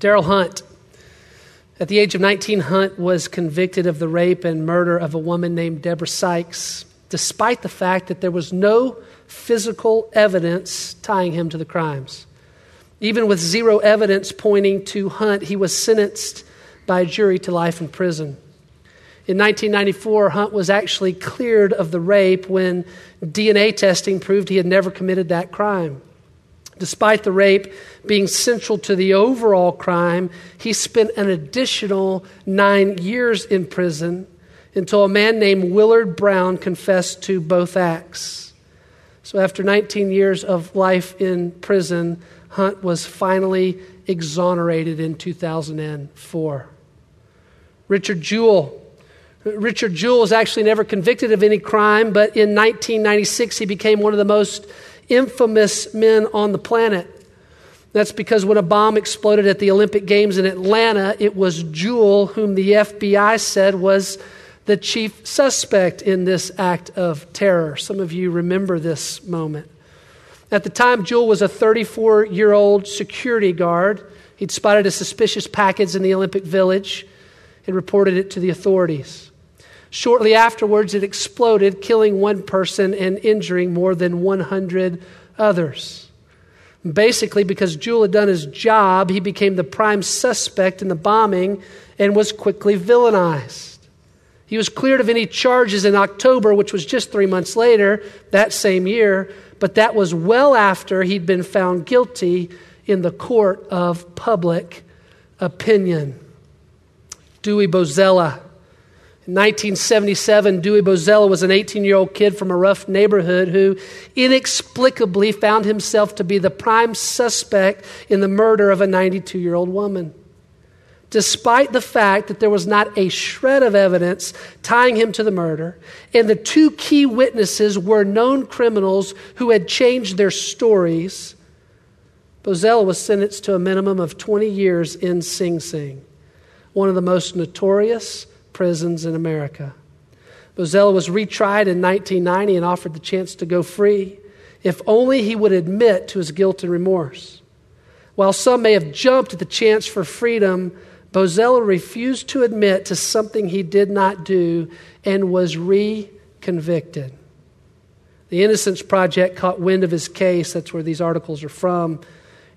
Darryl Hunt. At the age of 19, Hunt was convicted of the rape and murder of a woman named Deborah Sykes, despite the fact that there was no physical evidence tying him to the crimes. Even with zero evidence pointing to Hunt, he was sentenced by a jury to life in prison. In 1994, Hunt was actually cleared of the rape when DNA testing proved he had never committed that crime. Despite the rape being central to the overall crime, he spent an additional nine years in prison until a man named Willard Brown confessed to both acts. So, after 19 years of life in prison, Hunt was finally exonerated in 2004. Richard Jewell. Richard Jewell was actually never convicted of any crime, but in 1996 he became one of the most infamous men on the planet. That's because when a bomb exploded at the Olympic Games in Atlanta, it was Jewell whom the FBI said was the chief suspect in this act of terror. Some of you remember this moment. At the time, Jewell was a 34 year old security guard. He'd spotted a suspicious package in the Olympic Village and reported it to the authorities. Shortly afterwards, it exploded, killing one person and injuring more than 100 others. Basically, because Jewell had done his job, he became the prime suspect in the bombing and was quickly villainized. He was cleared of any charges in October, which was just three months later, that same year, but that was well after he'd been found guilty in the court of public opinion. Dewey Bozella. In 1977, Dewey Bozella was an 18 year old kid from a rough neighborhood who inexplicably found himself to be the prime suspect in the murder of a 92 year old woman. Despite the fact that there was not a shred of evidence tying him to the murder, and the two key witnesses were known criminals who had changed their stories, Bozella was sentenced to a minimum of 20 years in Sing Sing one of the most notorious prisons in America. Bozella was retried in 1990 and offered the chance to go free if only he would admit to his guilt and remorse. While some may have jumped at the chance for freedom, Bozella refused to admit to something he did not do and was reconvicted. The Innocence Project caught wind of his case. That's where these articles are from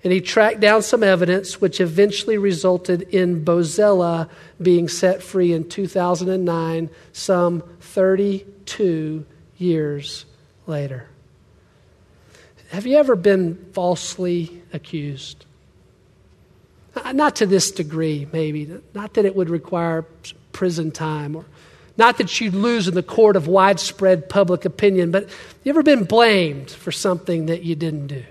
and he tracked down some evidence, which eventually resulted in Bozella being set free in 2009, some 32 years later. Have you ever been falsely accused? Not to this degree, maybe. Not that it would require prison time, or not that you'd lose in the court of widespread public opinion, but you ever been blamed for something that you didn't do?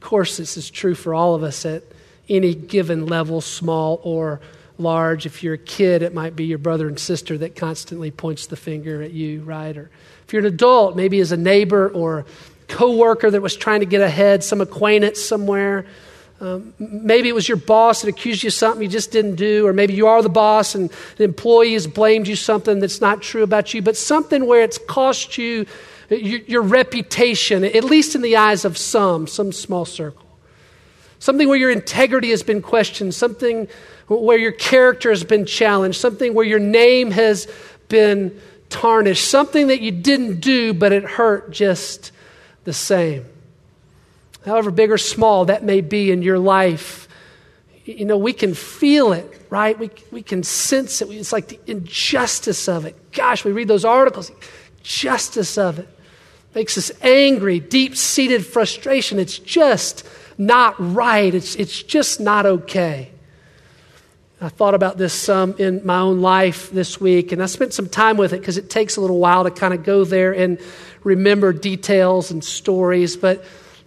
Of course, this is true for all of us at any given level, small or large. If you're a kid, it might be your brother and sister that constantly points the finger at you, right? Or if you're an adult, maybe as a neighbor or coworker that was trying to get ahead, some acquaintance somewhere. Um, maybe it was your boss that accused you of something you just didn't do, or maybe you are the boss and the employee has blamed you something that's not true about you, but something where it's cost you your reputation, at least in the eyes of some, some small circle. Something where your integrity has been questioned, something where your character has been challenged, something where your name has been tarnished, something that you didn't do, but it hurt just the same. However big or small that may be in your life, you know, we can feel it, right? We, we can sense it. It's like the injustice of it. Gosh, we read those articles, justice of it makes us angry, deep seated frustration. It's just not right. It's, it's just not okay. I thought about this some in my own life this week, and I spent some time with it because it takes a little while to kind of go there and remember details and stories. But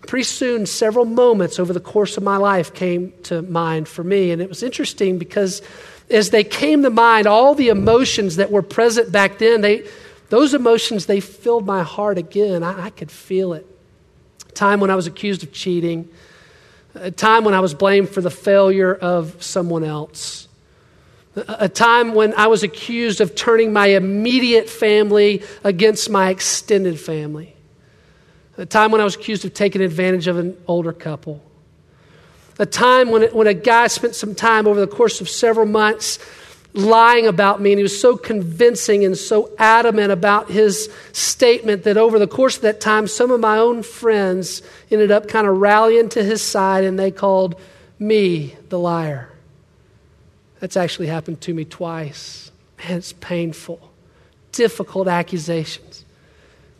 pretty soon, several moments over the course of my life came to mind for me. And it was interesting because as they came to mind, all the emotions that were present back then, they, those emotions, they filled my heart again. I, I could feel it. A time when I was accused of cheating, a time when I was blamed for the failure of someone else, a time when I was accused of turning my immediate family against my extended family, a time when I was accused of taking advantage of an older couple. A time when, it, when a guy spent some time over the course of several months lying about me, and he was so convincing and so adamant about his statement that over the course of that time, some of my own friends ended up kind of rallying to his side, and they called me the liar. That's actually happened to me twice. Man, it's painful. Difficult accusations,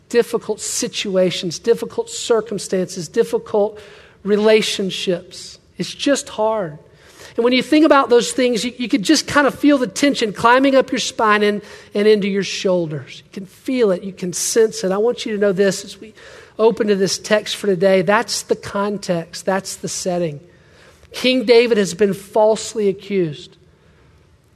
difficult situations, difficult circumstances, difficult relationships. It's just hard. And when you think about those things, you, you could just kind of feel the tension climbing up your spine and, and into your shoulders. You can feel it, you can sense it. I want you to know this as we open to this text for today. That's the context, that's the setting. King David has been falsely accused.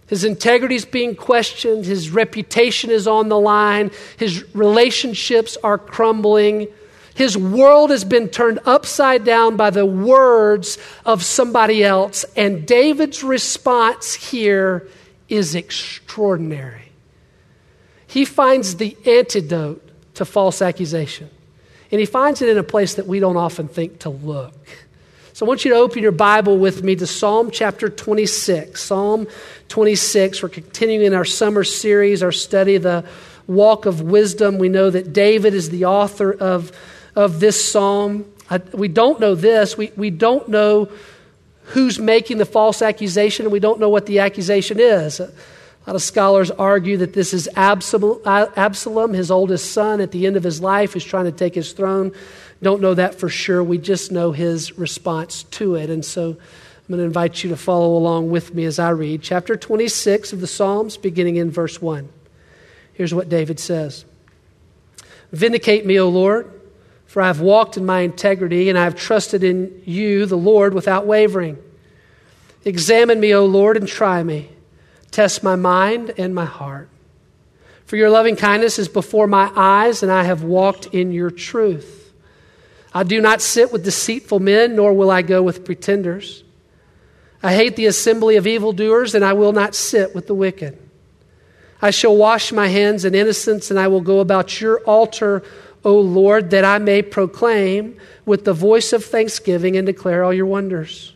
His integrity is being questioned. His reputation is on the line. His relationships are crumbling. His world has been turned upside down by the words of somebody else. And David's response here is extraordinary. He finds the antidote to false accusation, and he finds it in a place that we don't often think to look. So I want you to open your Bible with me to Psalm chapter 26. Psalm 26. We're continuing in our summer series, our study the walk of wisdom. We know that David is the author of of this psalm. I, we don't know this. We, we don't know who's making the false accusation, and we don't know what the accusation is. A lot of scholars argue that this is Absalom, his oldest son, at the end of his life, who's trying to take his throne. Don't know that for sure. We just know his response to it. And so I'm going to invite you to follow along with me as I read chapter 26 of the Psalms, beginning in verse 1. Here's what David says Vindicate me, O Lord for I have walked in my integrity, and I have trusted in you, the Lord, without wavering. Examine me, O Lord, and try me. Test my mind and my heart. For your loving kindness is before my eyes, and I have walked in your truth. I do not sit with deceitful men, nor will I go with pretenders. I hate the assembly of evildoers, and I will not sit with the wicked. I shall wash my hands in innocence, and I will go about your altar O Lord, that I may proclaim with the voice of thanksgiving and declare all your wonders.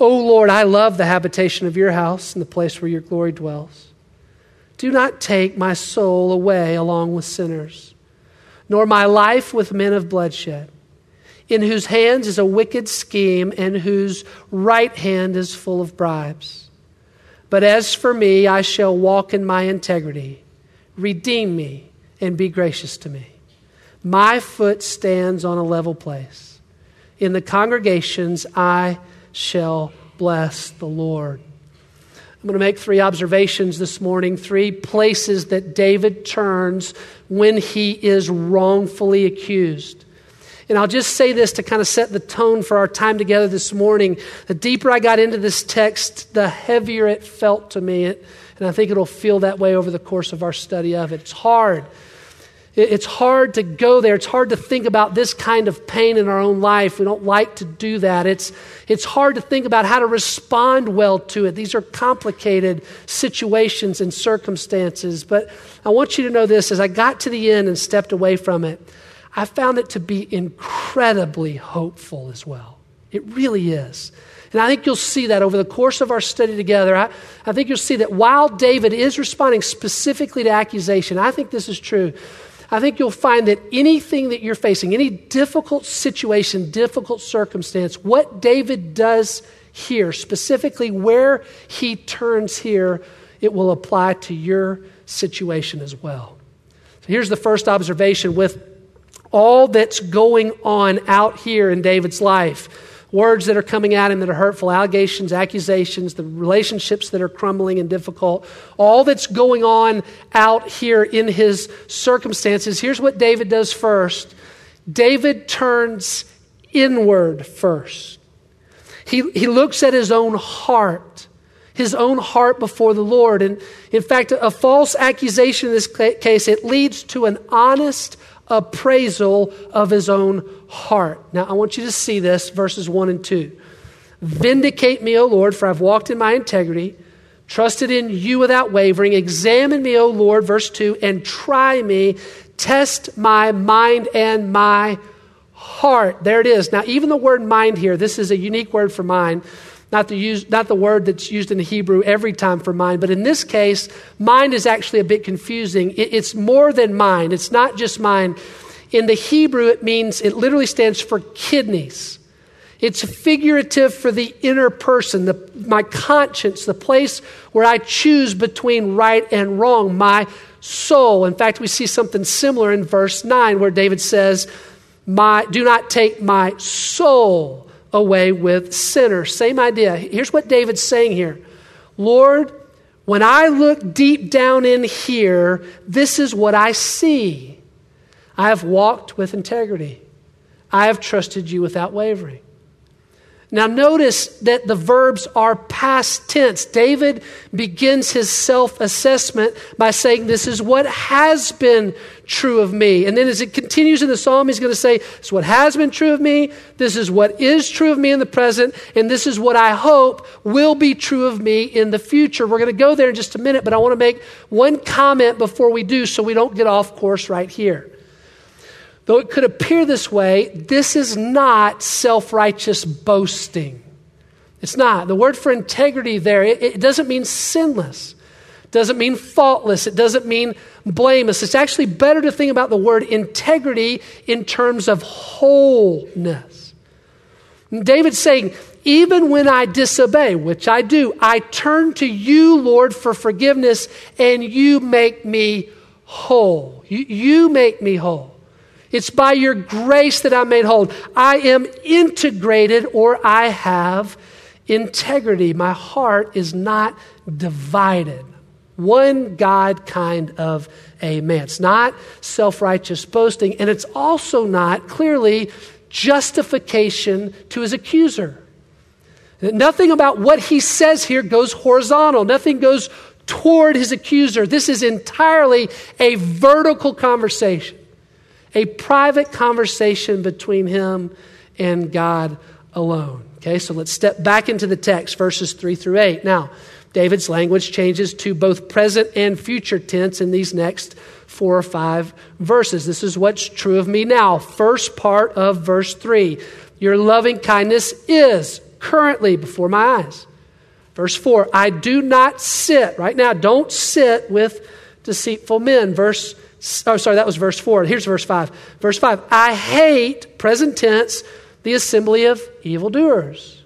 O Lord, I love the habitation of your house and the place where your glory dwells. Do not take my soul away along with sinners, nor my life with men of bloodshed, in whose hands is a wicked scheme and whose right hand is full of bribes. But as for me, I shall walk in my integrity. Redeem me and be gracious to me. My foot stands on a level place. In the congregations, I shall bless the Lord. I'm going to make three observations this morning, three places that David turns when he is wrongfully accused. And I'll just say this to kind of set the tone for our time together this morning. The deeper I got into this text, the heavier it felt to me. And I think it'll feel that way over the course of our study of it. It's hard it's hard to go there. It's hard to think about this kind of pain in our own life. We don't like to do that. It's, it's hard to think about how to respond well to it. These are complicated situations and circumstances. But I want you to know this as I got to the end and stepped away from it, I found it to be incredibly hopeful as well. It really is. And I think you'll see that over the course of our study together. I, I think you'll see that while David is responding specifically to accusation, I think this is true. I think you'll find that anything that you're facing, any difficult situation, difficult circumstance, what David does here, specifically where he turns here, it will apply to your situation as well. So here's the first observation with all that's going on out here in David's life words that are coming at him that are hurtful, allegations, accusations, the relationships that are crumbling and difficult, all that's going on out here in his circumstances. Here's what David does first David turns inward first. He, he looks at his own heart, his own heart before the Lord. And in fact, a false accusation in this case, it leads to an honest appraisal of his own heart. Now, I want you to see this, verses 1 and 2. Vindicate me, O Lord, for I've walked in my integrity, trusted in you without wavering. Examine me, O Lord, verse 2, and try me. Test my mind and my heart. There it is. Now, even the word mind here, this is a unique word for mind. Not the, use, not the word that's used in the Hebrew every time for mind, but in this case, mind is actually a bit confusing. It, it's more than mind. It's not just mind. In the Hebrew, it means, it literally stands for kidneys. It's figurative for the inner person, the, my conscience, the place where I choose between right and wrong, my soul. In fact, we see something similar in verse 9 where David says, my, Do not take my soul away with sinners. Same idea. Here's what David's saying here Lord, when I look deep down in here, this is what I see. I have walked with integrity. I have trusted you without wavering. Now, notice that the verbs are past tense. David begins his self assessment by saying, This is what has been true of me. And then as it continues in the psalm, he's going to say, This is what has been true of me. This is what is true of me in the present. And this is what I hope will be true of me in the future. We're going to go there in just a minute, but I want to make one comment before we do so we don't get off course right here. Though it could appear this way, this is not self righteous boasting. It's not. The word for integrity there, it, it, doesn't mean sinless, it doesn't mean faultless, it doesn't mean blameless. It's actually better to think about the word integrity in terms of wholeness. David's saying, even when I disobey, which I do, I turn to you, Lord, for forgiveness, and you make me whole. You, you make me whole. It's by your grace that I'm made whole. I am integrated or I have integrity. My heart is not divided. One God kind of amen. It's not self righteous boasting, and it's also not clearly justification to his accuser. Nothing about what he says here goes horizontal, nothing goes toward his accuser. This is entirely a vertical conversation a private conversation between him and God alone. Okay, so let's step back into the text, verses 3 through 8. Now, David's language changes to both present and future tense in these next four or five verses. This is what's true of me now. First part of verse 3 Your loving kindness is currently before my eyes. Verse 4 I do not sit, right now, don't sit with deceitful men. Verse Oh, sorry, that was verse 4. Here's verse 5. Verse 5 I hate, present tense, the assembly of evildoers.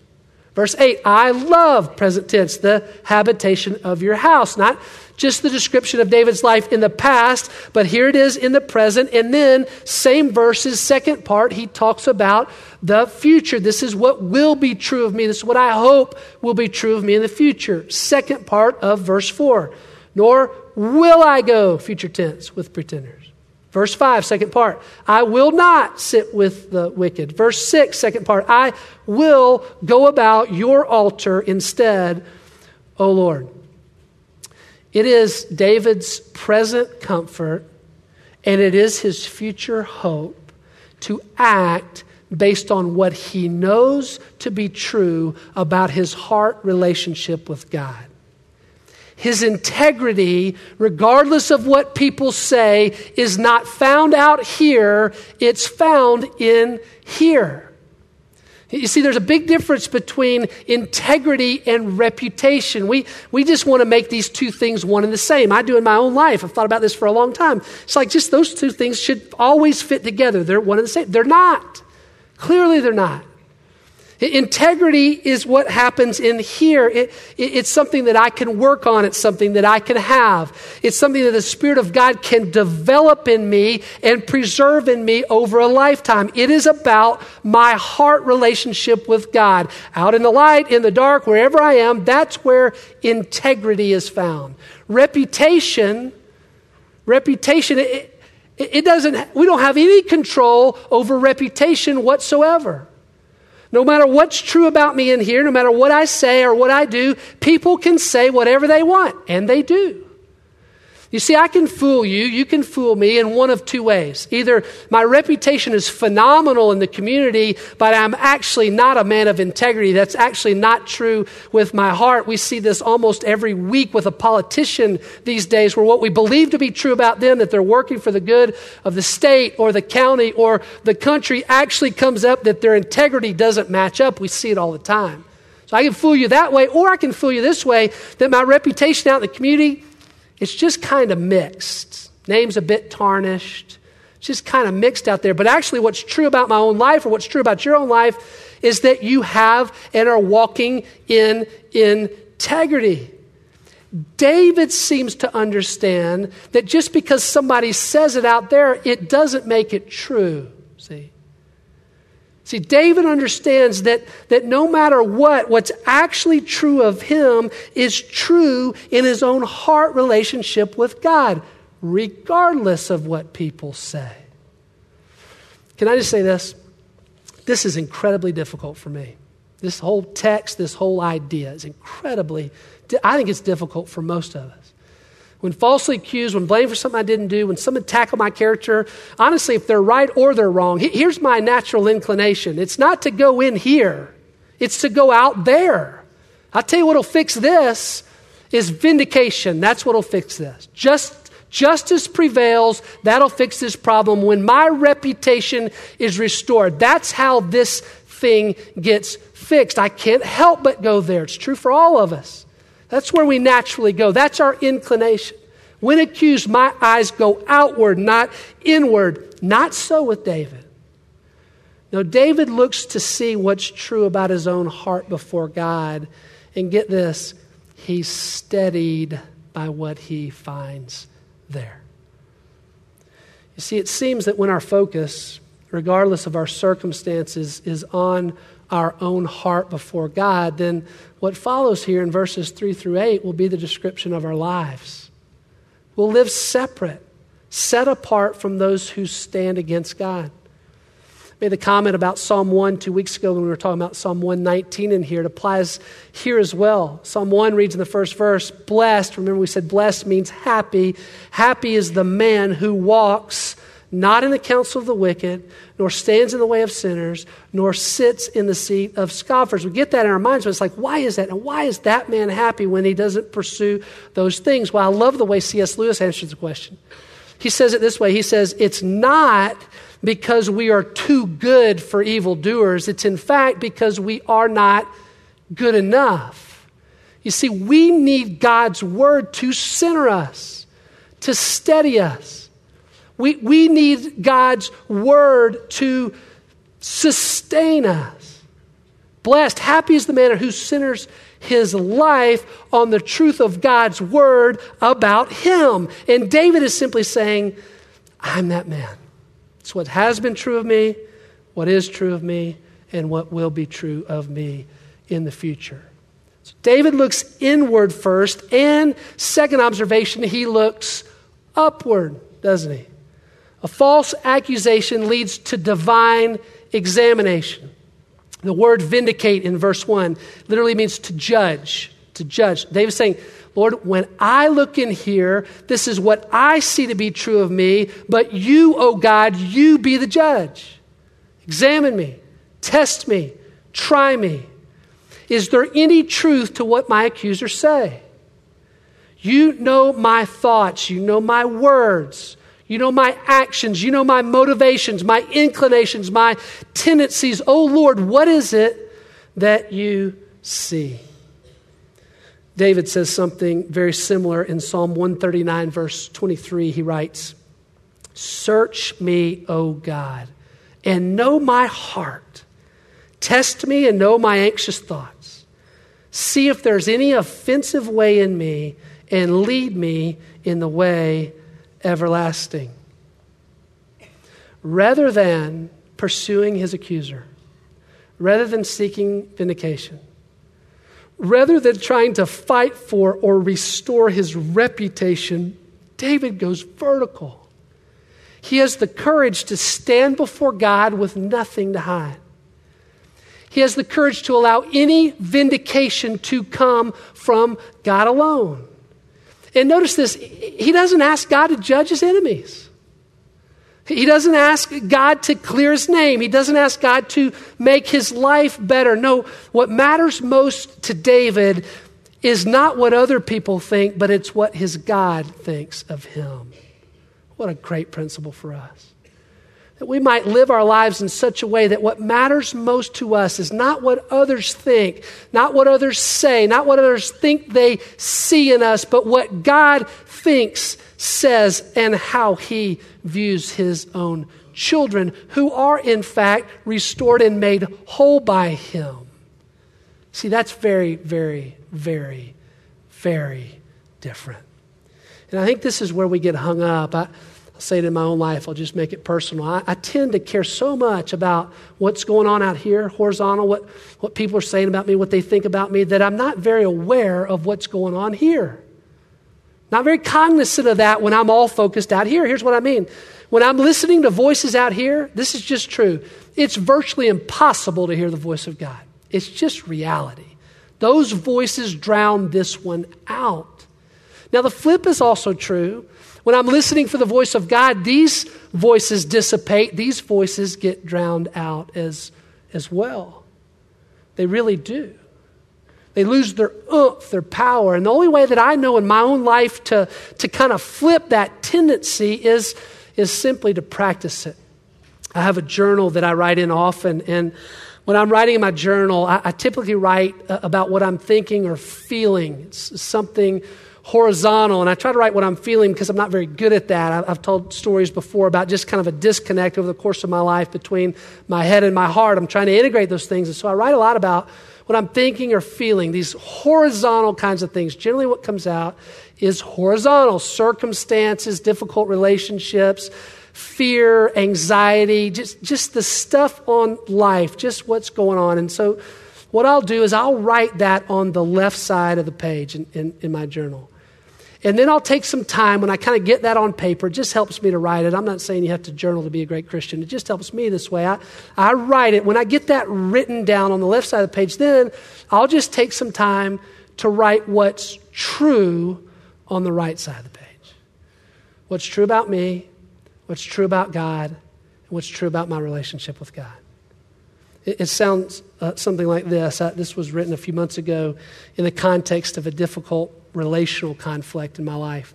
Verse 8 I love, present tense, the habitation of your house. Not just the description of David's life in the past, but here it is in the present. And then, same verses, second part, he talks about the future. This is what will be true of me. This is what I hope will be true of me in the future. Second part of verse 4. Nor will I go, future tense, with pretenders. Verse 5, second part, I will not sit with the wicked. Verse 6, second part, I will go about your altar instead, O Lord. It is David's present comfort and it is his future hope to act based on what he knows to be true about his heart relationship with God his integrity, regardless of what people say, is not found out here, it's found in here. You see, there's a big difference between integrity and reputation. We, we just want to make these two things one and the same. I do in my own life. I've thought about this for a long time. It's like just those two things should always fit together. They're one and the same. They're not. Clearly, they're not. Integrity is what happens in here. It, it, it's something that I can work on. It's something that I can have. It's something that the Spirit of God can develop in me and preserve in me over a lifetime. It is about my heart relationship with God. Out in the light, in the dark, wherever I am, that's where integrity is found. Reputation, reputation, it, it doesn't, we don't have any control over reputation whatsoever. No matter what's true about me in here, no matter what I say or what I do, people can say whatever they want, and they do. You see, I can fool you, you can fool me in one of two ways. Either my reputation is phenomenal in the community, but I'm actually not a man of integrity. That's actually not true with my heart. We see this almost every week with a politician these days, where what we believe to be true about them, that they're working for the good of the state or the county or the country, actually comes up that their integrity doesn't match up. We see it all the time. So I can fool you that way, or I can fool you this way that my reputation out in the community it's just kind of mixed. Name's a bit tarnished. It's just kind of mixed out there. But actually, what's true about my own life or what's true about your own life is that you have and are walking in integrity. David seems to understand that just because somebody says it out there, it doesn't make it true. See? See, David understands that, that no matter what, what's actually true of him is true in his own heart relationship with God, regardless of what people say. Can I just say this? This is incredibly difficult for me. This whole text, this whole idea is incredibly, I think it's difficult for most of us when falsely accused, when blamed for something I didn't do, when someone tackled my character, honestly, if they're right or they're wrong, here's my natural inclination. It's not to go in here, it's to go out there. I'll tell you what'll fix this is vindication. That's what'll fix this. Just justice prevails. That'll fix this problem when my reputation is restored. That's how this thing gets fixed. I can't help but go there. It's true for all of us. That's where we naturally go. That's our inclination. When accused, my eyes go outward, not inward. Not so with David. No, David looks to see what's true about his own heart before God. And get this, he's steadied by what he finds there. You see, it seems that when our focus, regardless of our circumstances, is on our own heart before God, then what follows here in verses 3 through 8 will be the description of our lives. We'll live separate, set apart from those who stand against God. I made the comment about Psalm 1 two weeks ago when we were talking about Psalm 119 in here. It applies here as well. Psalm 1 reads in the first verse, blessed. Remember, we said blessed means happy. Happy is the man who walks not in the counsel of the wicked, nor stands in the way of sinners, nor sits in the seat of scoffers. We get that in our minds, but it's like, why is that? And why is that man happy when he doesn't pursue those things? Well, I love the way C.S. Lewis answers the question. He says it this way He says, It's not because we are too good for evildoers, it's in fact because we are not good enough. You see, we need God's word to center us, to steady us. We, we need God's word to sustain us. Blessed, happy is the man who centers his life on the truth of God's word about him. And David is simply saying, I'm that man. It's what has been true of me, what is true of me, and what will be true of me in the future. So David looks inward first, and second observation, he looks upward, doesn't he? A false accusation leads to divine examination. The word vindicate in verse 1 literally means to judge. To judge. David's saying, Lord, when I look in here, this is what I see to be true of me, but you, O oh God, you be the judge. Examine me, test me, try me. Is there any truth to what my accusers say? You know my thoughts, you know my words. You know my actions. You know my motivations, my inclinations, my tendencies. Oh Lord, what is it that you see? David says something very similar in Psalm 139, verse 23. He writes, Search me, O God, and know my heart. Test me and know my anxious thoughts. See if there's any offensive way in me, and lead me in the way everlasting. Rather than pursuing his accuser, rather than seeking vindication, rather than trying to fight for or restore his reputation, David goes vertical. He has the courage to stand before God with nothing to hide. He has the courage to allow any vindication to come from God alone. And notice this he doesn't ask God to judge his enemies. He doesn't ask God to clear his name. He doesn't ask God to make his life better. No, what matters most to David is not what other people think, but it's what his God thinks of him. What a great principle for us. That we might live our lives in such a way that what matters most to us is not what others think, not what others say, not what others think they see in us, but what God thinks, says, and how He views His own children, who are in fact restored and made whole by Him. See, that's very, very, very, very different. And I think this is where we get hung up. I, I'll say it in my own life, I'll just make it personal. I, I, tend to care so much about what's going on out here, horizontal, what, what people are saying about me, what they think about me, that I'm not very aware of what's going on here. Not very cognizant of that when I'm all focused out here. Here's what I mean. When I'm listening to voices out here, this is just true. It's virtually impossible to hear the voice of God. It's just reality. Those voices drown this one out. Now, the flip is also true. When I'm listening for the voice of God, these voices dissipate, these voices get drowned out as, as well. They really do. They lose their oomph, their power. And the only way that I know in my own life to, to kind of flip that tendency is, is simply to practice it. I have a journal that I write in often, and when I'm writing in my journal, I, I typically write uh, about what I'm thinking or feeling. It's something horizontal. And I try to write what I'm feeling because I'm not very good at that. I've told stories before about just kind of a disconnect over the course of my life between my head and my heart. I'm trying to integrate those things. And so I write a lot about what I'm thinking or feeling, these horizontal kinds of things. Generally, what comes out is horizontal circumstances, difficult relationships, fear, anxiety, just, just the stuff on life, just what's going on. And so, what I'll do is I'll write that on the left side of the page in, in, in my journal. And then I'll take some time when I kind of get that on paper. It just helps me to write it. I'm not saying you have to journal to be a great Christian. It just helps me this way. I, I write it. When I get that written down on the left side of the page, then I'll just take some time to write what's true on the right side of the page. What's true about me, what's true about God, and what's true about my relationship with God. It, it sounds uh, something like this. Uh, this was written a few months ago in the context of a difficult relational conflict in my life.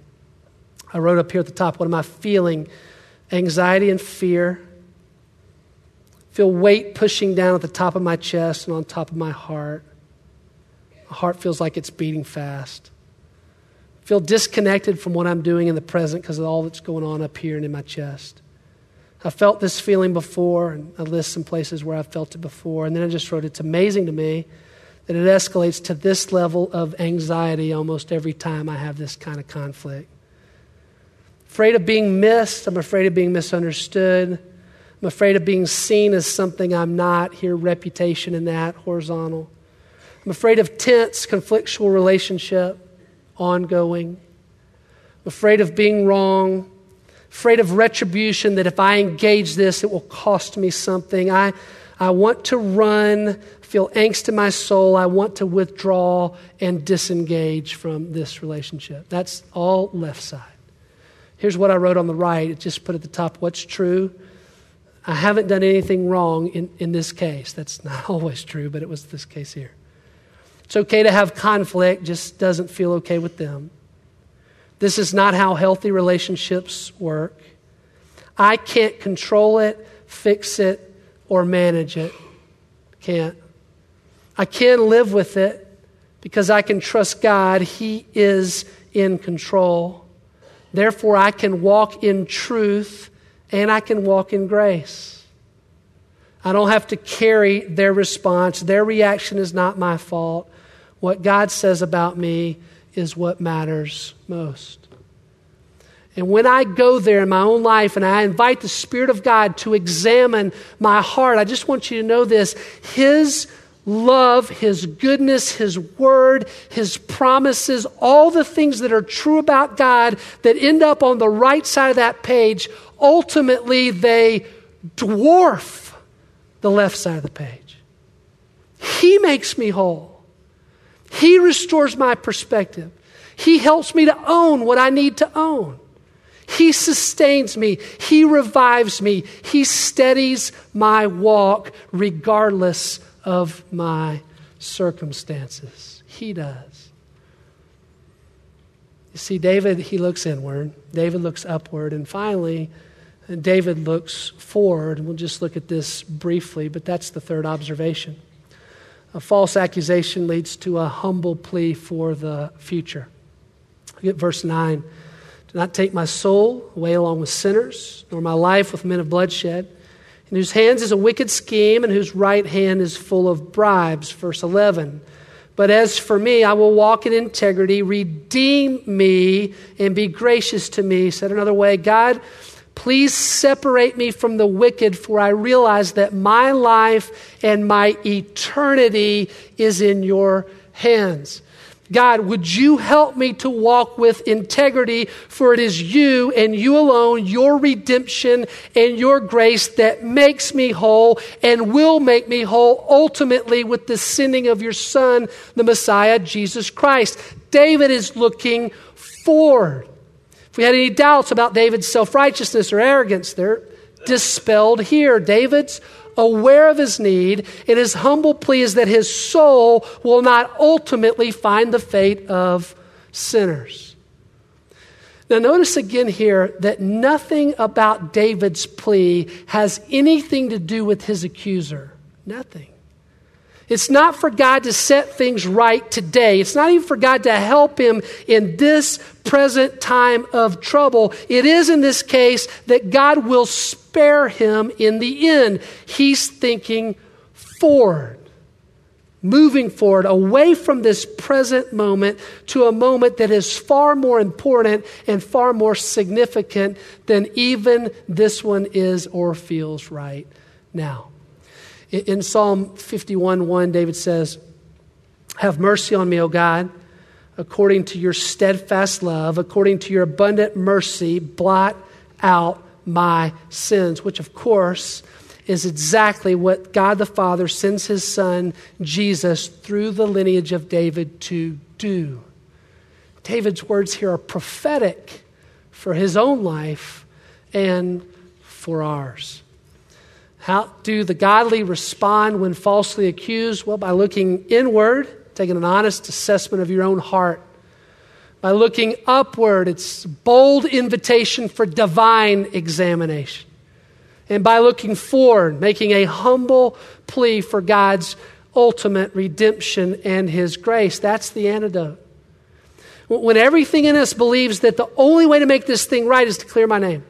I wrote up here at the top, what am I feeling? Anxiety and fear. Feel weight pushing down at the top of my chest and on top of my heart. My heart feels like it's beating fast. Feel disconnected from what I'm doing in the present because of all that's going on up here and in my chest. I felt this feeling before, and I list some places where I felt it before. And then I just wrote, It's amazing to me that it escalates to this level of anxiety almost every time I have this kind of conflict. Afraid of being missed. I'm afraid of being misunderstood. I'm afraid of being seen as something I'm not. Here, reputation in that, horizontal. I'm afraid of tense, conflictual relationship, ongoing. I'm afraid of being wrong. Afraid of retribution, that if I engage this, it will cost me something. I, I want to run feel angst in my soul. I want to withdraw and disengage from this relationship. That's all left side. Here's what I wrote on the right. It just put at the top what's true. I haven't done anything wrong in, in this case. That's not always true, but it was this case here. It's okay to have conflict, just doesn't feel okay with them. This is not how healthy relationships work. I can't control it, fix it, or manage it. Can't. I can live with it because I can trust God. He is in control. Therefore, I can walk in truth and I can walk in grace. I don't have to carry their response. Their reaction is not my fault. What God says about me is what matters most. And when I go there in my own life and I invite the Spirit of God to examine my heart, I just want you to know this His love, His goodness, His word, His promises, all the things that are true about God that end up on the right side of that page, ultimately they dwarf the left side of the page. He makes me whole. He restores my perspective. He helps me to own what I need to own. He sustains me. He revives me. He steadies my walk regardless of my circumstances. He does. You see, David, he looks inward. David looks upward. And finally, David looks forward. And we'll just look at this briefly, but that's the third observation. A false accusation leads to a humble plea for the future. Look at verse 9. Do not take my soul away along with sinners, nor my life with men of bloodshed, in whose hands is a wicked scheme, and whose right hand is full of bribes. Verse 11. But as for me, I will walk in integrity, redeem me, and be gracious to me. Said another way, God, please separate me from the wicked, for I realize that my life and my eternity is in your hands. God, would you help me to walk with integrity? For it is you and you alone, your redemption and your grace that makes me whole and will make me whole ultimately with the sending of your Son, the Messiah, Jesus Christ. David is looking forward. If we had any doubts about David's self righteousness or arrogance, they're dispelled here. David's aware of his need, and his humble plea is that his soul will not ultimately find the fate of sinners. Now, notice again here that nothing about David's plea has anything to do with his accuser. Nothing. It's not for God to set things right today. It's not even for God to help him in this present time of trouble. It is in this case that God will spare him in the end. He's thinking forward, moving forward, away from this present moment to a moment that is far more important and far more significant than even this one is or feels right now. In Psalm 51 1, David says, Have mercy on me, O God, according to your steadfast love, according to your abundant mercy, blot out my sins, which of course is exactly what God the Father sends his son Jesus through the lineage of David to do. David's words here are prophetic for his own life and for ours. How do the godly respond when falsely accused? Well, by looking inward, taking an honest assessment of your own heart. By looking upward, it's bold invitation for divine examination. And by looking forward, making a humble plea for God's ultimate redemption and His grace. That's the antidote. When everything in us believes that the only way to make this thing right is to clear my name,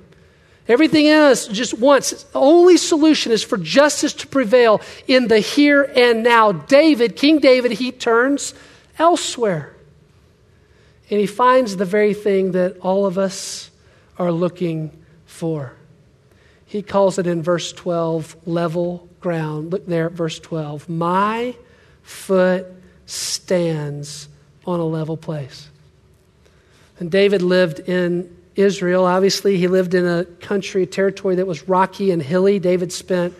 Everything else just wants, the only solution is for justice to prevail in the here and now. David, King David, he turns elsewhere. And he finds the very thing that all of us are looking for. He calls it in verse 12 level ground. Look there at verse 12. My foot stands on a level place. And David lived in Israel. Obviously, he lived in a country, a territory that was rocky and hilly. David spent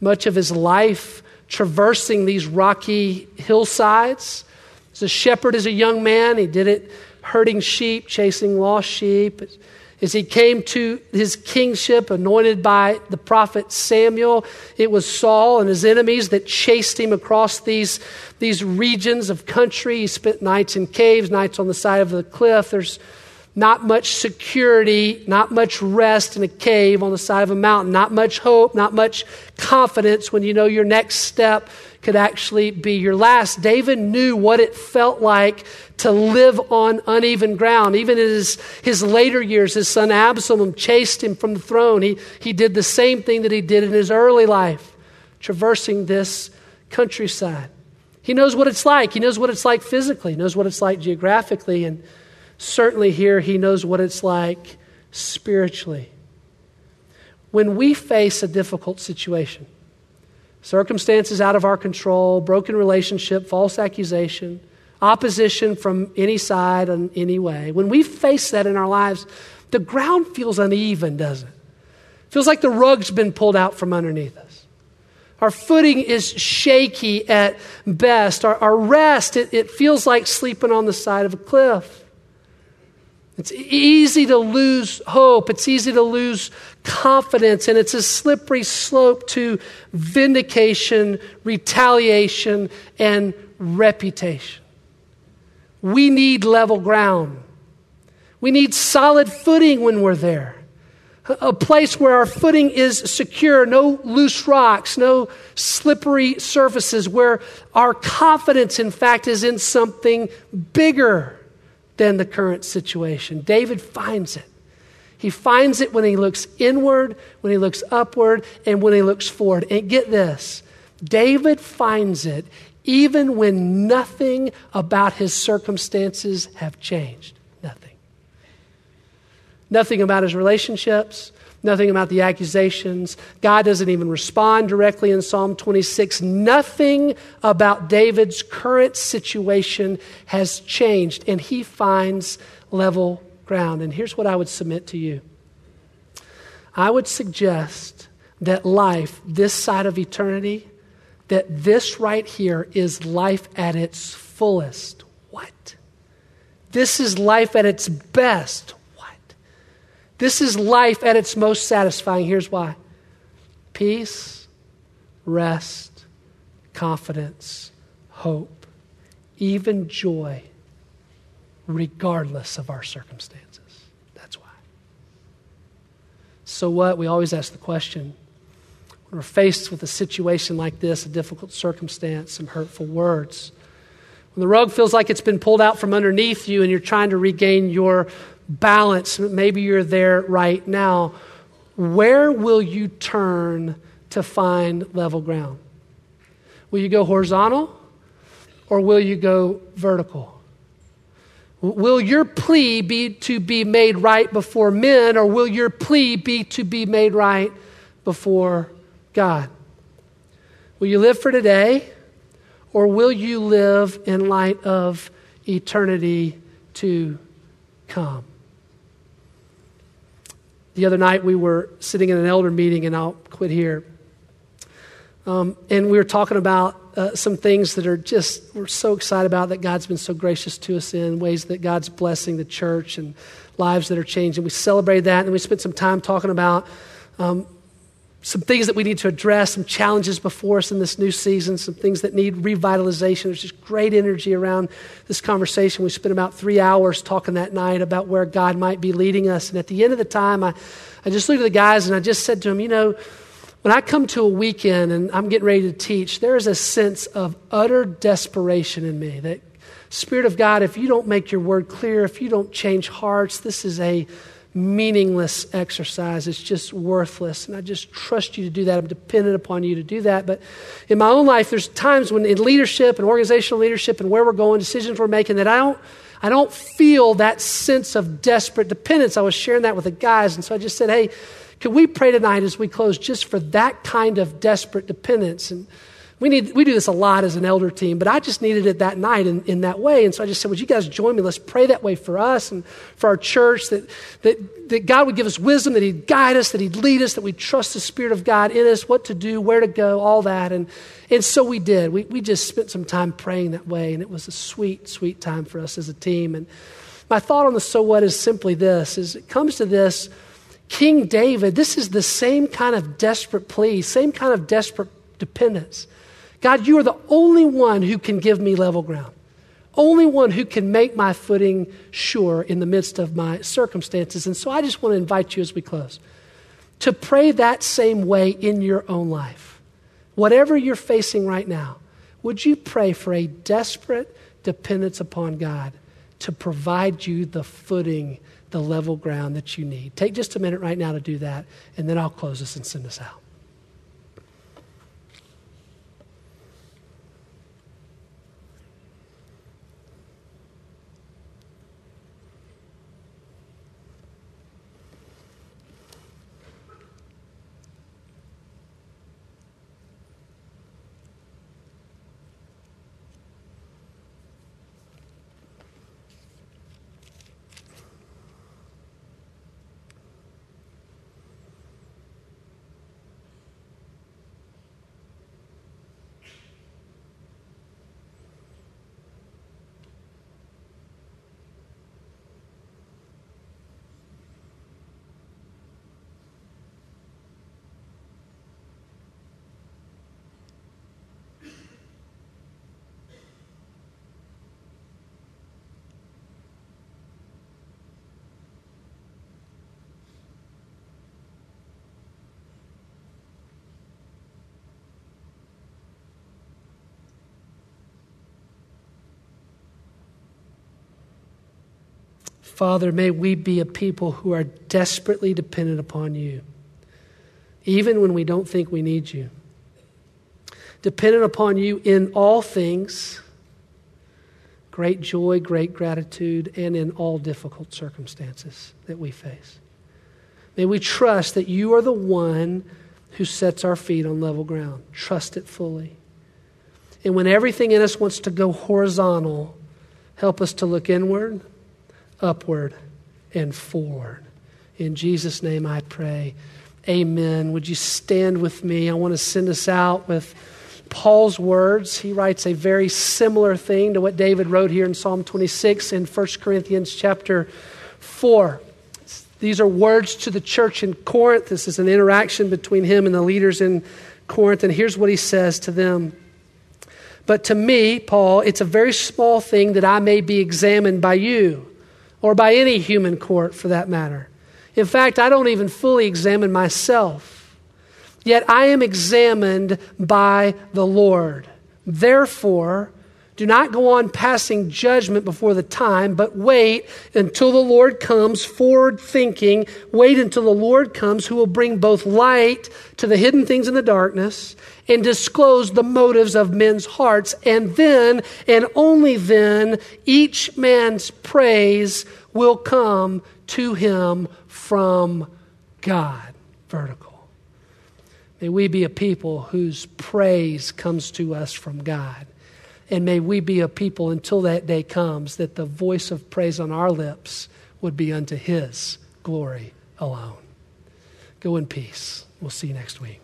much of his life traversing these rocky hillsides. As a shepherd, as a young man, he did it herding sheep, chasing lost sheep. As he came to his kingship, anointed by the prophet Samuel, it was Saul and his enemies that chased him across these, these regions of country. He spent nights in caves, nights on the side of the cliff. There's not much security, not much rest in a cave on the side of a mountain, not much hope, not much confidence when you know your next step could actually be your last. David knew what it felt like to live on uneven ground. Even in his, his later years, his son Absalom chased him from the throne. He, he did the same thing that he did in his early life, traversing this countryside. He knows what it's like. He knows what it's like physically, he knows what it's like geographically. And certainly here he knows what it's like spiritually. When we face a difficult situation, circumstances out of our control, broken relationship, false accusation, opposition from any side in any way, when we face that in our lives, the ground feels uneven, doesn't it? Feels like the rug's been pulled out from underneath us. Our footing is shaky at best. Our, our rest, it, it feels like sleeping on the side of a cliff. It's easy to lose hope. It's easy to lose confidence. And it's a slippery slope to vindication, retaliation, and reputation. We need level ground. We need solid footing when we're there. A place where our footing is secure, no loose rocks, no slippery surfaces, where our confidence, in fact, is in something bigger than the current situation. David finds it. He finds it when he looks inward, when he looks upward, and when he looks forward. And get this David finds it even when nothing about his circumstances have changed. Nothing. Nothing about his relationships, nothing about the accusations. God doesn't even respond directly in Psalm 26. Nothing about David's current situation has changed, and he finds level ground. And here's what I would submit to you I would suggest that life, this side of eternity, that this right here is life at its fullest. What? This is life at its best. This is life at its most satisfying. Here's why peace, rest, confidence, hope, even joy, regardless of our circumstances. That's why. So, what? We always ask the question when we're faced with a situation like this, a difficult circumstance, some hurtful words. When the rug feels like it's been pulled out from underneath you and you're trying to regain your balance. Maybe you're there right now. Where will you turn to find level ground? Will you go horizontal or will you go vertical? Will your plea be to be made right before men or will your plea be to be made right before God? Will you live for today or will you live in light of eternity to come? The other night we were sitting in an elder meeting, and I'll quit here. Um, and we were talking about uh, some things that are just, we're so excited about that God's been so gracious to us in, ways that God's blessing the church and lives that are changing. We celebrated that, and we spent some time talking about um, some things that we need to address, some challenges before us in this new season, some things that need revitalization. There's just great energy around this conversation. We spent about three hours talking that night about where God might be leading us. And at the end of the time, I, I just looked at the guys and I just said to them, you know, when I come to a weekend and I'm getting ready to teach, there is a sense of utter desperation in me that, Spirit of God, if you don't make your word clear, if you don't change hearts, this is a meaningless exercise. It's just worthless. And I just trust you to do that. I'm dependent upon you to do that. But in my own life, there's times when in leadership and organizational leadership and where we're going, decisions we're making, that I don't, I don't feel that sense of desperate dependence. I was sharing that with the guys. And so I just said, hey, can we pray tonight as we close just for that kind of desperate dependence? And we, need, we do this a lot as an elder team, but I just needed it that night in, in that way. And so I just said, Would you guys join me? Let's pray that way for us and for our church, that, that, that God would give us wisdom, that He'd guide us, that He'd lead us, that we'd trust the Spirit of God in us, what to do, where to go, all that. And, and so we did. We, we just spent some time praying that way, and it was a sweet, sweet time for us as a team. And my thought on the so what is simply this is it comes to this King David, this is the same kind of desperate plea, same kind of desperate dependence. God, you are the only one who can give me level ground, only one who can make my footing sure in the midst of my circumstances. And so I just want to invite you as we close to pray that same way in your own life. Whatever you're facing right now, would you pray for a desperate dependence upon God to provide you the footing, the level ground that you need? Take just a minute right now to do that, and then I'll close this and send us out. Father, may we be a people who are desperately dependent upon you, even when we don't think we need you. Dependent upon you in all things, great joy, great gratitude, and in all difficult circumstances that we face. May we trust that you are the one who sets our feet on level ground. Trust it fully. And when everything in us wants to go horizontal, help us to look inward upward and forward. In Jesus' name I pray. Amen. Would you stand with me? I want to send us out with Paul's words. He writes a very similar thing to what David wrote here in Psalm 26 in 1 Corinthians chapter 4. These are words to the church in Corinth. This is an interaction between him and the leaders in Corinth. And here's what he says to them. But to me, Paul, it's a very small thing that I may be examined by you or by any human court for that matter. In fact, I don't even fully examine myself. Yet I am examined by the Lord. Therefore, do not go on passing judgment before the time, but wait until the Lord comes, forward thinking. Wait until the Lord comes, who will bring both light to the hidden things in the darkness and disclose the motives of men's hearts. And then, and only then, each man's praise will come to him from God. Vertical. May we be a people whose praise comes to us from God. And may we be a people until that day comes that the voice of praise on our lips would be unto his glory alone. Go in peace. We'll see you next week.